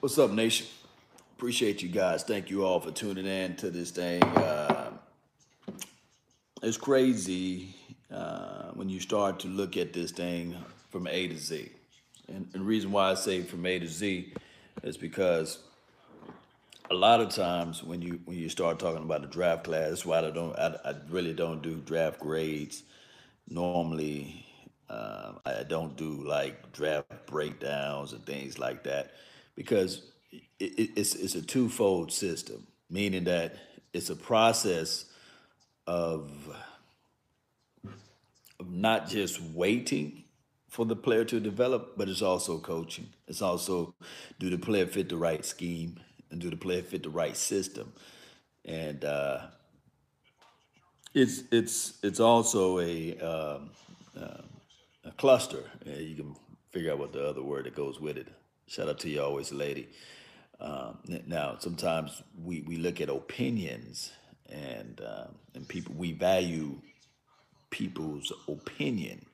What's up, nation? Appreciate you guys. Thank you all for tuning in to this thing. Uh, it's crazy uh, when you start to look at this thing from A to Z. And, the reason why I say from A to Z is because a lot of times when you when you start talking about the draft class, that's why I don't I, I really don't do draft grades. Normally, uh, I don't do like draft breakdowns and things like that because it, it, it's it's a twofold system, meaning that it's a process of of not just waiting for the player to develop, but it's also coaching. It's also do the player fit the right scheme and do the player fit the right system, and uh, it's it's it's also a um, uh, a cluster. You can figure out what the other word that goes with it. Shout out to you always, lady. Um, now, sometimes we, we look at opinions and uh, and people we value people's opinion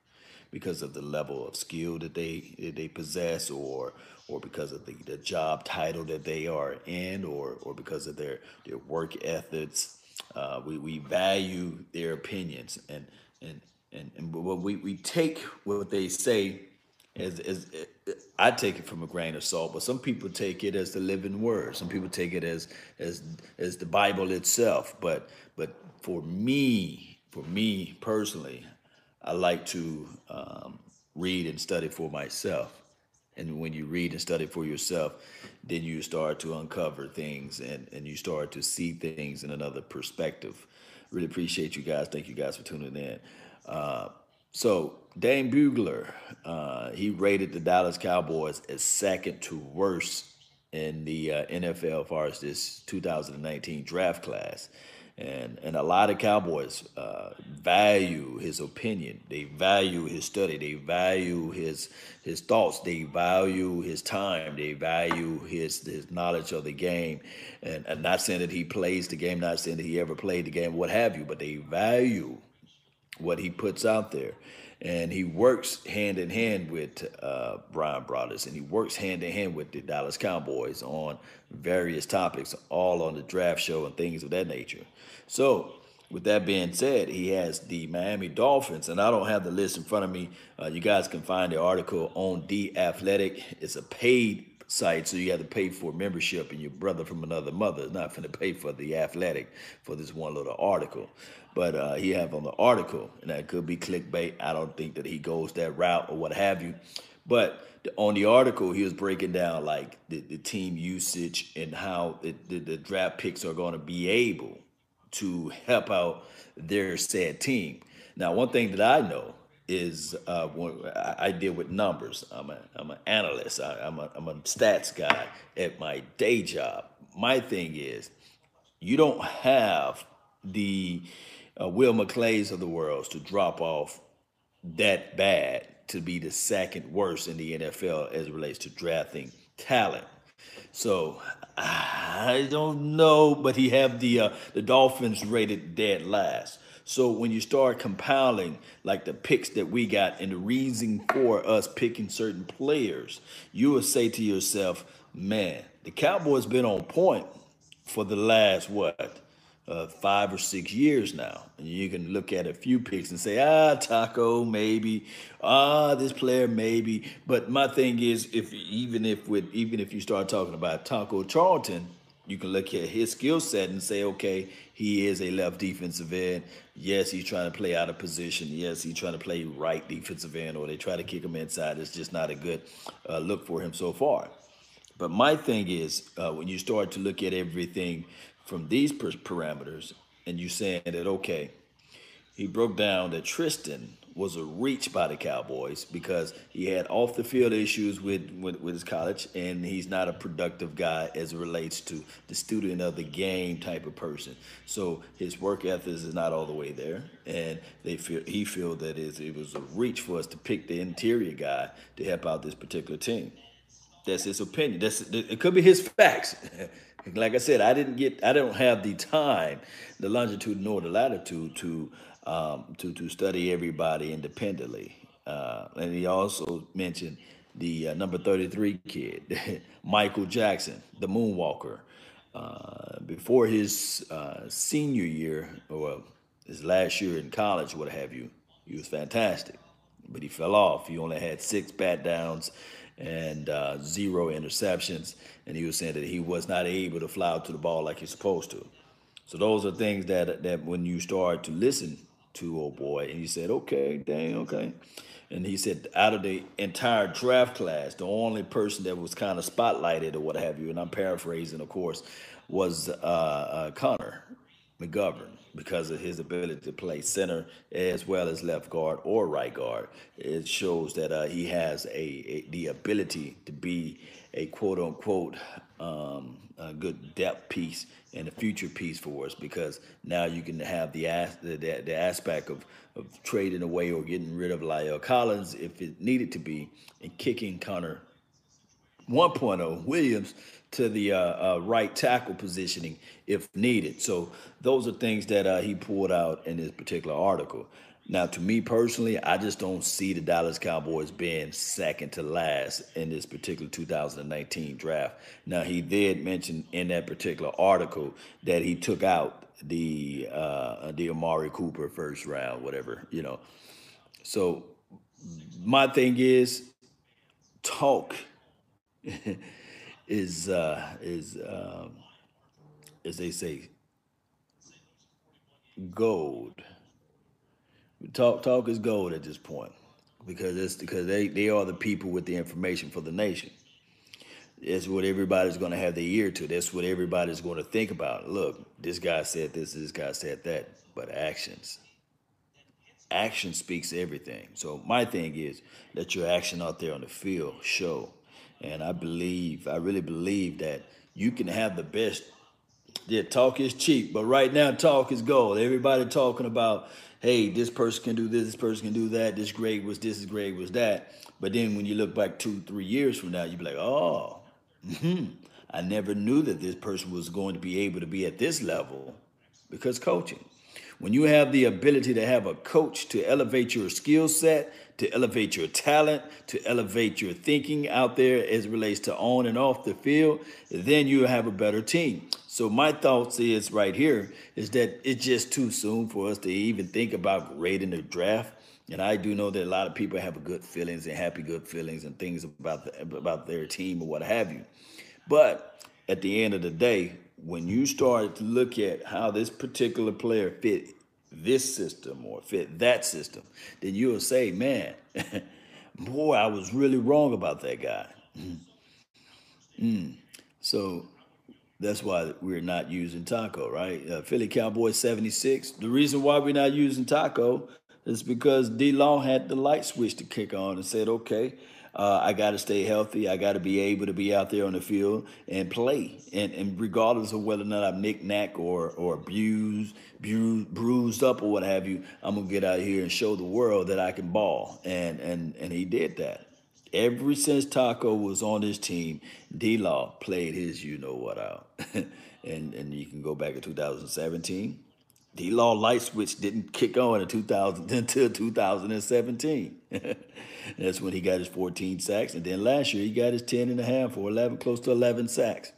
because of the level of skill that they that they possess or or because of the, the job title that they are in or or because of their their work ethics uh, we, we value their opinions and and and, and we, we take what they say as, as I take it from a grain of salt, but some people take it as the living word. Some people take it as as as the Bible itself. But but for me, for me personally, I like to um, read and study for myself. And when you read and study for yourself, then you start to uncover things and, and you start to see things in another perspective. Really appreciate you guys. Thank you guys for tuning in. Uh, so Dane Brugler, uh, he rated the Dallas Cowboys as second to worst in the uh, NFL as far as this 2019 draft class. And, and a lot of Cowboys uh, value his opinion. They value his study. They value his his thoughts. They value his time. They value his his knowledge of the game. And, and not saying that he plays the game, not saying that he ever played the game, what have you, but they value what he puts out there. And he works hand in hand with uh, Bryan Broaddus, and he works hand in hand with the Dallas Cowboys on various topics, all on the draft show and things of that nature. So, with that being said, he has the Miami Dolphins, and I don't have the list in front of me. Uh, you guys can find the article on The Athletic. It's a paid site, so you have to pay for membership, and your brother from another mother is not going to pay for The Athletic for this one little article. But uh, he have on the article, and that could be clickbait. I don't think that he goes that route or what have you. But on the article, he was breaking down like the, the team usage and how the, the, the draft picks are going to be able to help out their said team. Now, one thing that I know is uh, I, deal with numbers. I'm a I'm an analyst. I, I'm a I'm a stats guy at my day job. My thing is, you don't have the uh, Will McClays of the world to drop off that bad to be the second worst in the NFL as it relates to drafting talent. So I don't know, but he have the uh, the Dolphins rated dead last. So when you start compiling like the picks that we got and the reason for us picking certain players, you will say to yourself, "Man, the Cowboys been on point for the last what uh, five or six years now. And you can look at a few picks and say, ah, Taco, maybe, ah, this player, maybe. But my thing is, if even if with even if you start talking about Taco Charlton, you can look at his skill set and say, okay, he is a left defensive end. Yes, he's trying to play out of position. Yes, he's trying to play right defensive end, or they try to kick him inside. It's just not a good uh, look for him so far. But my thing is, uh, when you start to look at everything from these parameters, and you saying that okay, he broke down that Trysten was a reach by the Cowboys because he had off the field issues with, with, with his college, and he's not a productive guy as it relates to the student of the game type of person. So his work ethic is not all the way there, and they feel he feel that it was a reach for us to pick the interior guy to help out this particular team. That's his opinion. That's it. Could be his facts. Like I said, I didn't get, I don't have the time, the longitude nor the latitude to um, to to study everybody independently. Uh, and he also mentioned the uh, number 33 kid, Michael Jackson, the Moonwalker. Uh, before his uh, senior year, or his last year in college, what have you, he was fantastic. But he fell off. He only had six bat downs and uh, zero interceptions. And he was saying that he was not able to fly out to the ball like he's supposed to. So those are things that that when you start to listen to old boy, and he said, okay, dang, okay. And he said, out of the entire draft class, the only person that was kind of spotlighted or what have you, and I'm paraphrasing, of course, was uh, uh, Connor McGovern because of his ability to play center as well as left guard or right guard. It shows that uh, he has a, a, the ability to be a quote unquote um, a good depth piece and a future piece for us because now you can have the the, the aspect of, of trading away or getting rid of La'el Collins if it needed to be and kicking Connor 1.0 Williams to the uh, uh, right tackle positioning if needed. So those are things that uh, he pulled out in this particular article. Now, to me personally, I just don't see the Dallas Cowboys being second to last in this particular 2019 draft. Now, he did mention in that particular article that he took out the uh, the Amari Cooper first round, whatever you know. So, my thing is talk is uh, is um, as they say gold Talk talk is gold at this point because it's because they, they are the people with the information for the nation. It's what everybody's going to have their ear to. That's what everybody's going to think about. Look, this guy said this, this guy said that, but actions. Action speaks everything. So my thing is let your action out there on the field show. And I believe, I really believe that you can have the best. Yeah, talk is cheap, but right now talk is gold. Everybody talking about hey, this person can do this, this person can do that, this grade was this, this grade was that. But then when you look back two, three years from now, you'd be like, oh, mm-hmm. I never knew that this person was going to be able to be at this level because coaching. When you have the ability to have a coach to elevate your skill set, to elevate your talent, to elevate your thinking out there as relates to on and off the field, then you have a better team. So my thoughts is right here is that it's just too soon for us to even think about grading the draft. And I do know that a lot of people have good feelings and happy good feelings and things about the, about their team or what have you. But at the end of the day, when you start to look at how this particular player fit this system or fit that system, then you'll say, man, boy, I was really wrong about that guy. Mm. So that's why we're not using Taco, right? Uh, Philly Cowboys 76. The reason why we're not using Taco is because D Law had the light switch to kick on and said, okay, uh, I got to stay healthy. I got to be able to be out there on the field and play. And, and regardless of whether or not I'm nick nack or, or abused, bruised, bruised up or what have you, I'm going to get out here and show the world that I can ball. And, and, and he did that. Ever since Taco was on this team, D Law played his you know what out. and, and you can go back to 2017. D Law light switch didn't kick on in 2000 until 2017. That's when he got his 14 sacks. And then last year he got his 10 and a half or 11, close to 11 sacks.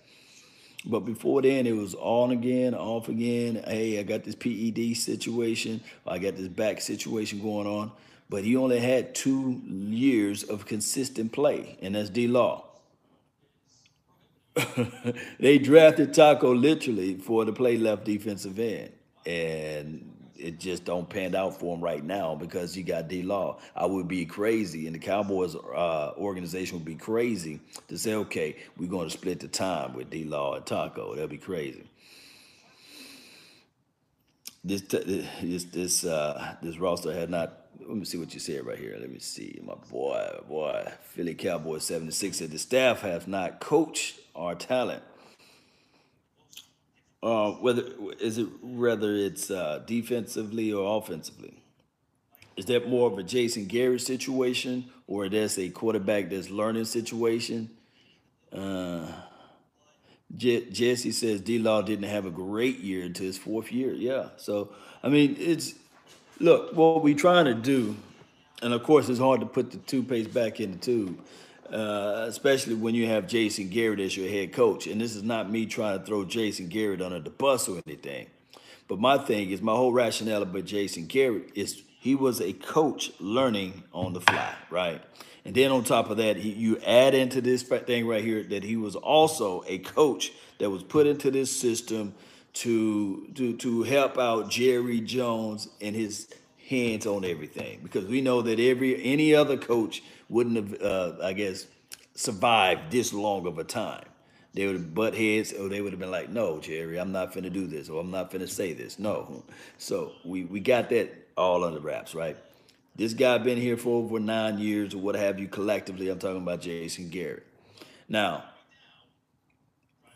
But before then, it was on again, off again. Hey, I got this PED situation. I got this back situation going on but he only had two years of consistent play, and that's D Law. they drafted Taco literally for the play left defensive end, and it just don't pan out for him right now because you got D Law. I would be crazy, and the Cowboys uh, organization would be crazy to say, okay, we're going to split the time with D Law and Taco. That'd be crazy. This this this uh, this roster had not let me see what you said right here. Let me see. My boy, boy, Philly Cowboy 76 said the staff has not coached our talent. Uh, whether is it whether it's uh, defensively or offensively? Is that more of a Jason Garrett situation, or that's a quarterback that's learning situation? Uh, Jesse says D Law didn't have a great year until his fourth year. Yeah, so I mean it's Look, what we're trying to do, and of course it's hard to put the toothpaste back in the tube, uh, especially when you have Jason Garrett as your head coach. And this is not me trying to throw Jason Garrett under the bus or anything. But my thing is, my whole rationale about Jason Garrett is he was a coach learning on the fly, right? And then on top of that, he, you add into this thing right here that he was also a coach that was put into this system to to to help out Jerry Jones and his hands on everything because we know that every any other coach wouldn't have, uh, I guess, survived this long of a time. They would have butt heads, or they would have been like, "No, Jerry, I'm not finna do this, or I'm not finna say this." No, so we we got that all under wraps, right? This guy been here for over nine years, or what have you. Collectively, I'm talking about Jason Garrett. Now,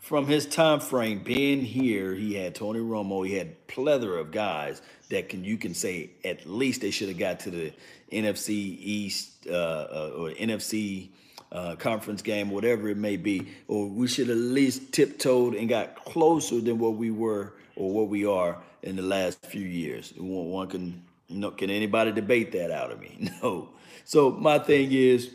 from his time frame being here, he had Tony Romo, he had plethora of guys that can you can say at least they should have got to the NFC East uh, uh, or NFC uh, conference game, whatever it may be, or we should at least tiptoed and got closer than what we were or what we are in the last few years. One can no, can anybody debate that out of me? No. So my thing is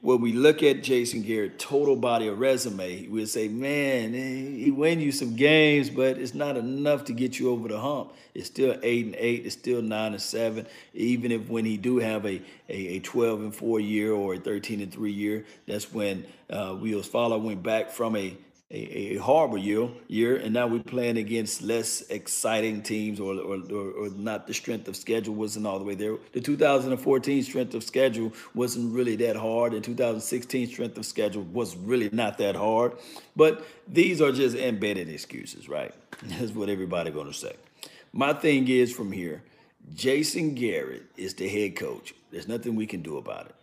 when we look at Jason Garrett total body of resume, we'll say, man, eh, he win you some games, but it's not enough to get you over the hump. It's still eight and eight. It's still nine and seven. Even if when he do have a a, a twelve and four year or a thirteen and three year, that's when uh, Wheels Follow went back from a a, a horrible year, year, and now we're playing against less exciting teams, or, or, or, or, not the strength of schedule wasn't all the way there. The 2014 strength of schedule wasn't really that hard, and 2016 strength of schedule was really not that hard. But these are just embedded excuses, right? That's what everybody to say. My thing is from here, Jason Garrett is the head coach. There's nothing we can do about it.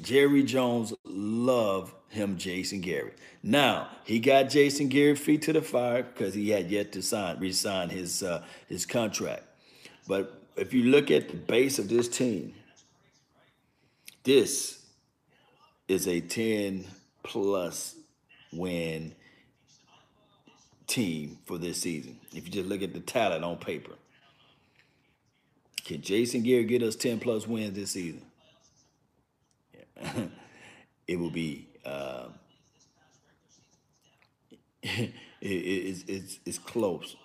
Jerry Jones love him, Jason Garrett. Now he got Jason Garrett feet to the fire because he had yet to sign, resign his uh, his contract. But if you look at the base of this team, this is a ten plus win team for this season. If you just look at the talent on paper, can Jason Garrett get us ten plus wins this season? it will be uh, it, it's, it's, it's close.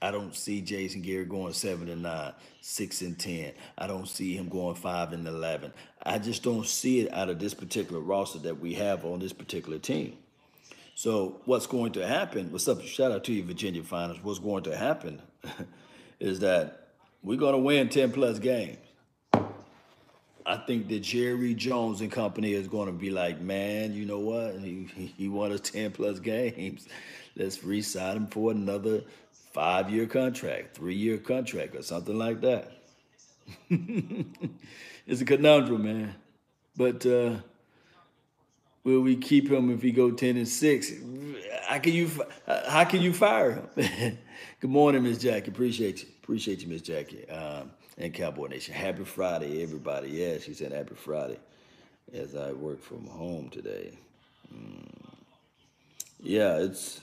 I don't see Jason Garrett going seven and nine, six and ten. I don't see him going five and eleven. I just don't see it out of this particular roster that we have on this particular team. So what's going to happen? What's up? Shout out to you, Virginia Finals. What's going to happen is that we're going to win ten plus games. I think that Jerry Jones and company is going to be like, man, you know what? He, he won us 10 plus games. Let's re-sign him for another five-year contract, three-year contract, or something like that. it's a conundrum, man. But uh, will we keep him if he go 10 and 6? How can you how can you fire him? Good morning, Miss Jackie. Appreciate you. Appreciate you, Miss Jackie. Um, and Cowboy Nation. Happy Friday, everybody. Yeah, she said happy Friday as I work from home today. Mm. Yeah, it's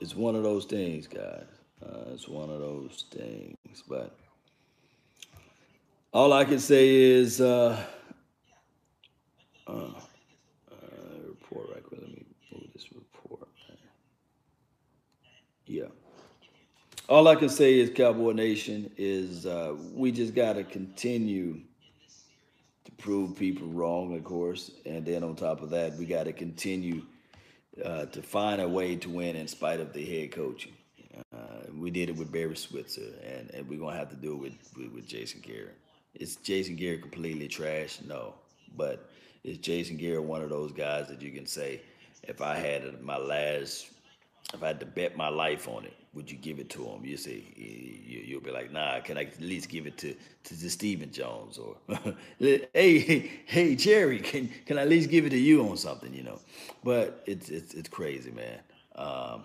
it's one of those things, guys. Uh, it's one of those things. But all I can say is uh, uh, uh report right quick. Let me move this report. Yeah all I can say is Cowboy Nation is uh, we just got to continue to prove people wrong, of course, and then on top of that, we got to continue uh, to find a way to win in spite of the head coaching. Uh, we did it with Barry Switzer, and, and we're gonna have to do it with, with, with Jason Garrett. Is Jason Garrett completely trash? No, but is Jason Garrett one of those guys that you can say, if I had my last, if I had to bet my life on it, would you give it to him? You say you'll be like, nah. Can I at least give it to to, to Stephen Jones or hey hey hey Jerry? Can can I at least give it to you on something? You know, but it's it's it's crazy, man. Um,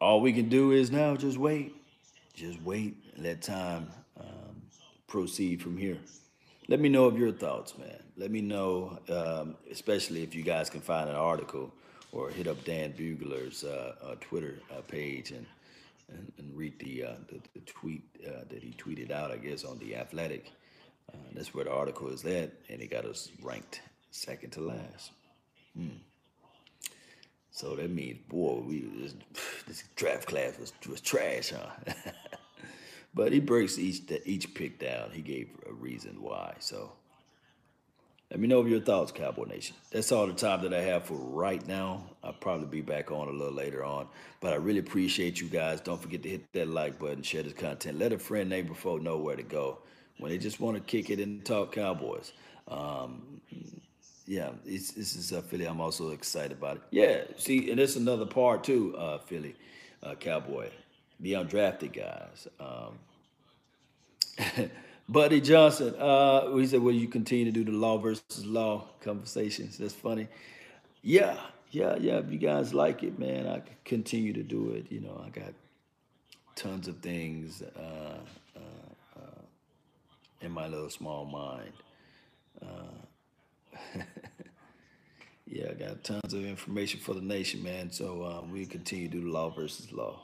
all we can do is now just wait, just wait, let time um, proceed from here. Let me know of your thoughts, man. Let me know, um, especially if you guys can find an article or hit up Dane Brugler's uh, uh, Twitter uh, page and, and, and read the, the, the tweet that he tweeted out, I guess, on the Athletic that's where the article is at, and he got us ranked second to last. Hmm. So that means, boy, we this, this draft class was was trash, huh? but he breaks each each pick down. He gave a reason why. So let me know your thoughts, Cowboy Nation. That's all the time that I have for right now. I'll probably be back on a little later on. But I really appreciate you guys. Don't forget to hit that like button, share this content. Let a friend, neighbor, folk know where to go when they just want to kick it and talk Cowboys. Um, yeah, this is uh, Philly. I'm also excited about it. Yeah, see, and it's another part too, uh, Philly, uh, Cowboy, the undrafted guys. Um, Buddy Johnson, uh, he said, "Will you continue to do the law versus law conversations?" That's funny. Yeah, yeah, yeah. If you guys like it, man, I continue to do it. You know, I got tons of things uh, uh, uh, in my little small mind. Uh, yeah, I got tons of information for the nation, man. So um, we continue to do the law versus law.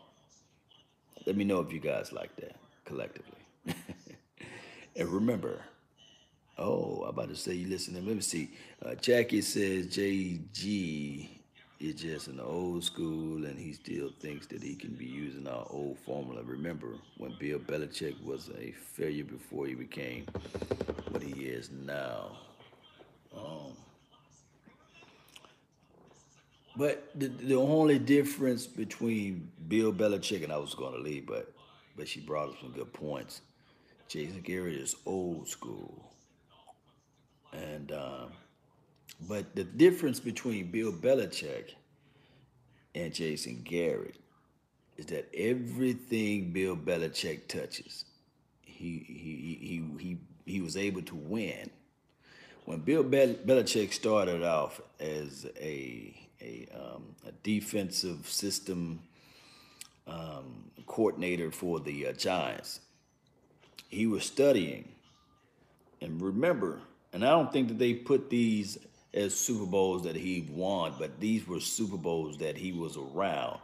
Let me know if you guys like that collectively. And remember, oh, I'm about to say you listening. Let me see. Uh, Jackie says JG is just an old school and he still thinks that he can be using our old formula. Remember when Bill Belichick was a failure before he became what he is now. Um, but the, the only difference between Bill Belichick and I was going to leave, but but she brought up some good points. Jason Garrett is old school. And um, but the difference between Bill Belichick and Jason Garrett is that everything Bill Belichick touches, he he he he he was able to win. When Bill Bel- Belichick started off as a a, um, a defensive system um, coordinator for the uh, Giants, he was studying. And remember, and I don't think that they put these as Super Bowls that he won, but these were Super Bowls that he was around.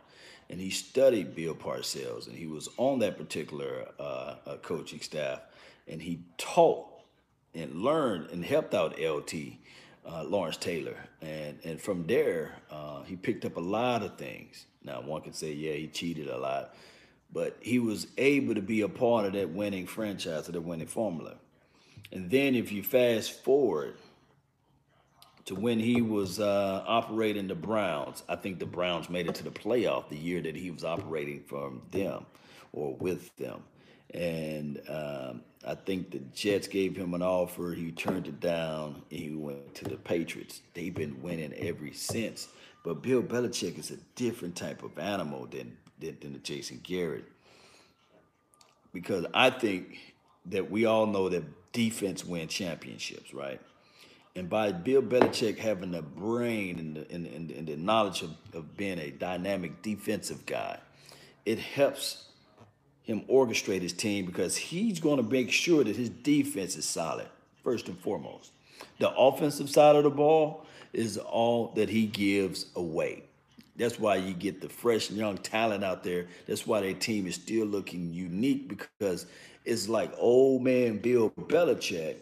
And he studied Bill Parcells, and he was on that particular uh, uh, coaching staff, and he taught and learned and helped out LT, uh, Lawrence Taylor. And, and from there, uh, he picked up a lot of things. Now, one can say, yeah, he cheated a lot, but he was able to be a part of that winning franchise, of the winning formula. And then if you fast forward to when he was uh, operating the Browns, I think the Browns made it to the playoff the year that he was operating from them or with them. And um, I think the Jets gave him an offer. He turned it down and he went to the Patriots. They've been winning ever since. But Bill Belichick is a different type of animal than than, the Jason Garrett. Because I think that we all know that defense wins championships, right? And by Bill Belichick having the brain and the, and, and, and the knowledge of, of being a dynamic defensive guy, it helps him orchestrate his team because he's going to make sure that his defense is solid, first and foremost. The offensive side of the ball is all that he gives away. That's why you get the fresh young talent out there. That's why their team is still looking unique because it's like old man Bill Belichick,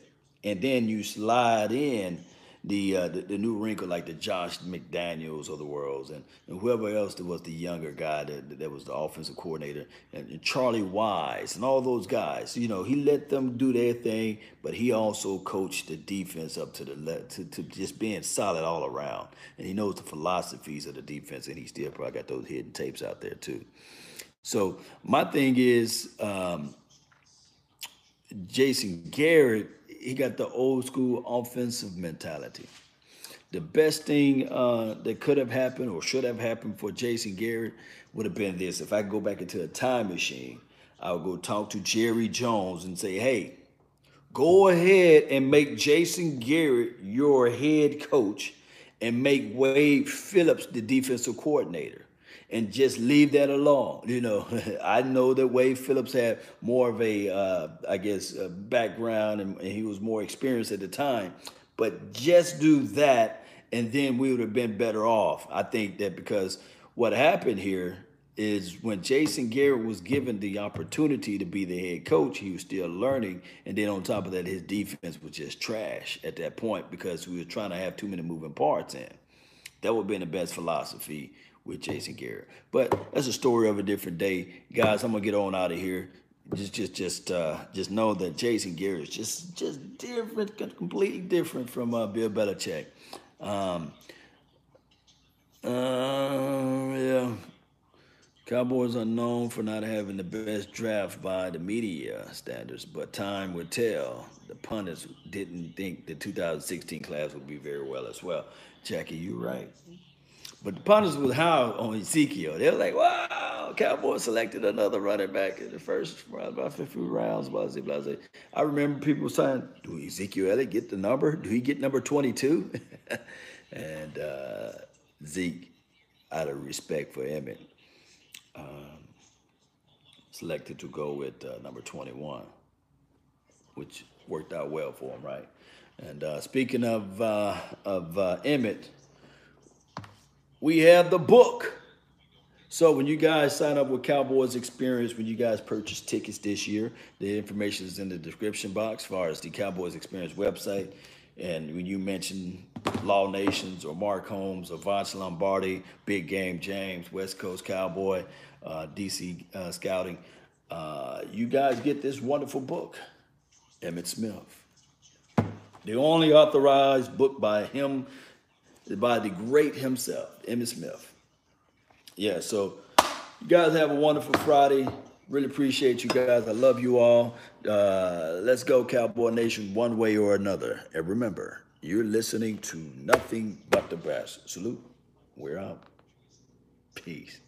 and then you slide in the, uh, the, the new wrinkle like the Josh McDaniels of the world and, and whoever else that was the younger guy that, that was the offensive coordinator and, and Charlie Weis and all those guys. You know, he let them do their thing, but he also coached the defense up to the le- to, to just being solid all around. And he knows the philosophies of the defense, and he still probably got those hidden tapes out there too. So my thing is. Um, Jason Garrett he got the old school offensive mentality. The best thing uh, that could have happened or should have happened for Jason Garrett would have been this. If I go back into a time machine, I would go talk to Jerry Jones and say, hey, go ahead and make Jason Garrett your head coach and make Wade Phillips the defensive coordinator and just leave that alone. You know, I know that Wade Phillips had more of a, uh, I guess, a background and, and he was more experienced at the time. But just do that, and then we would have been better off. I think that because what happened here is when Jason Garrett was given the opportunity to be the head coach, he was still learning. And then on top of that, his defense was just trash at that point because we were trying to have too many moving parts in. That would have been the best philosophy with Jason Garrett. But that's a story of a different day. Guys, I'm gonna get on out of here. Just just just uh, just know that Jason Garrett is just just different, completely different from uh, Bill Belichick. Um, uh, yeah. Cowboys are known for not having the best draft by the media standards, but time will tell. The pundits didn't think the 2016 class would be very well as well. Jackie, you're right. But the pundits was high on Ezekiel. They were like, wow, Cowboys selected another running back in the first round, about 50 rounds, blah, blah, blah. I remember people saying, do Ezekiel Elliott get the number? Do he get number 22? and uh, Zeke, out of respect for Emmitt, um, selected to go with uh, number 21, which worked out well for him, right? And uh, speaking of uh, of uh, Emmitt, we have the book. So when you guys sign up with Cowboys Experience, when you guys purchase tickets this year, the information is in the description box as far as the Cowboys Experience website. And when you mention Law Nations or Mark Holmes or Vince Lombardi, Big Game James, West Coast Cowboy, uh, DC uh, Scouting, uh, you guys get this wonderful book, Emmitt Smith. The only authorized book by him, by the great himself, Emmitt Smith. Yeah, so you guys have a wonderful Friday. Really appreciate you guys. I love you all. Uh, let's go, Cowboy Nation, one way or another. And remember, you're listening to nothing but the best. Salute. We're out. Peace.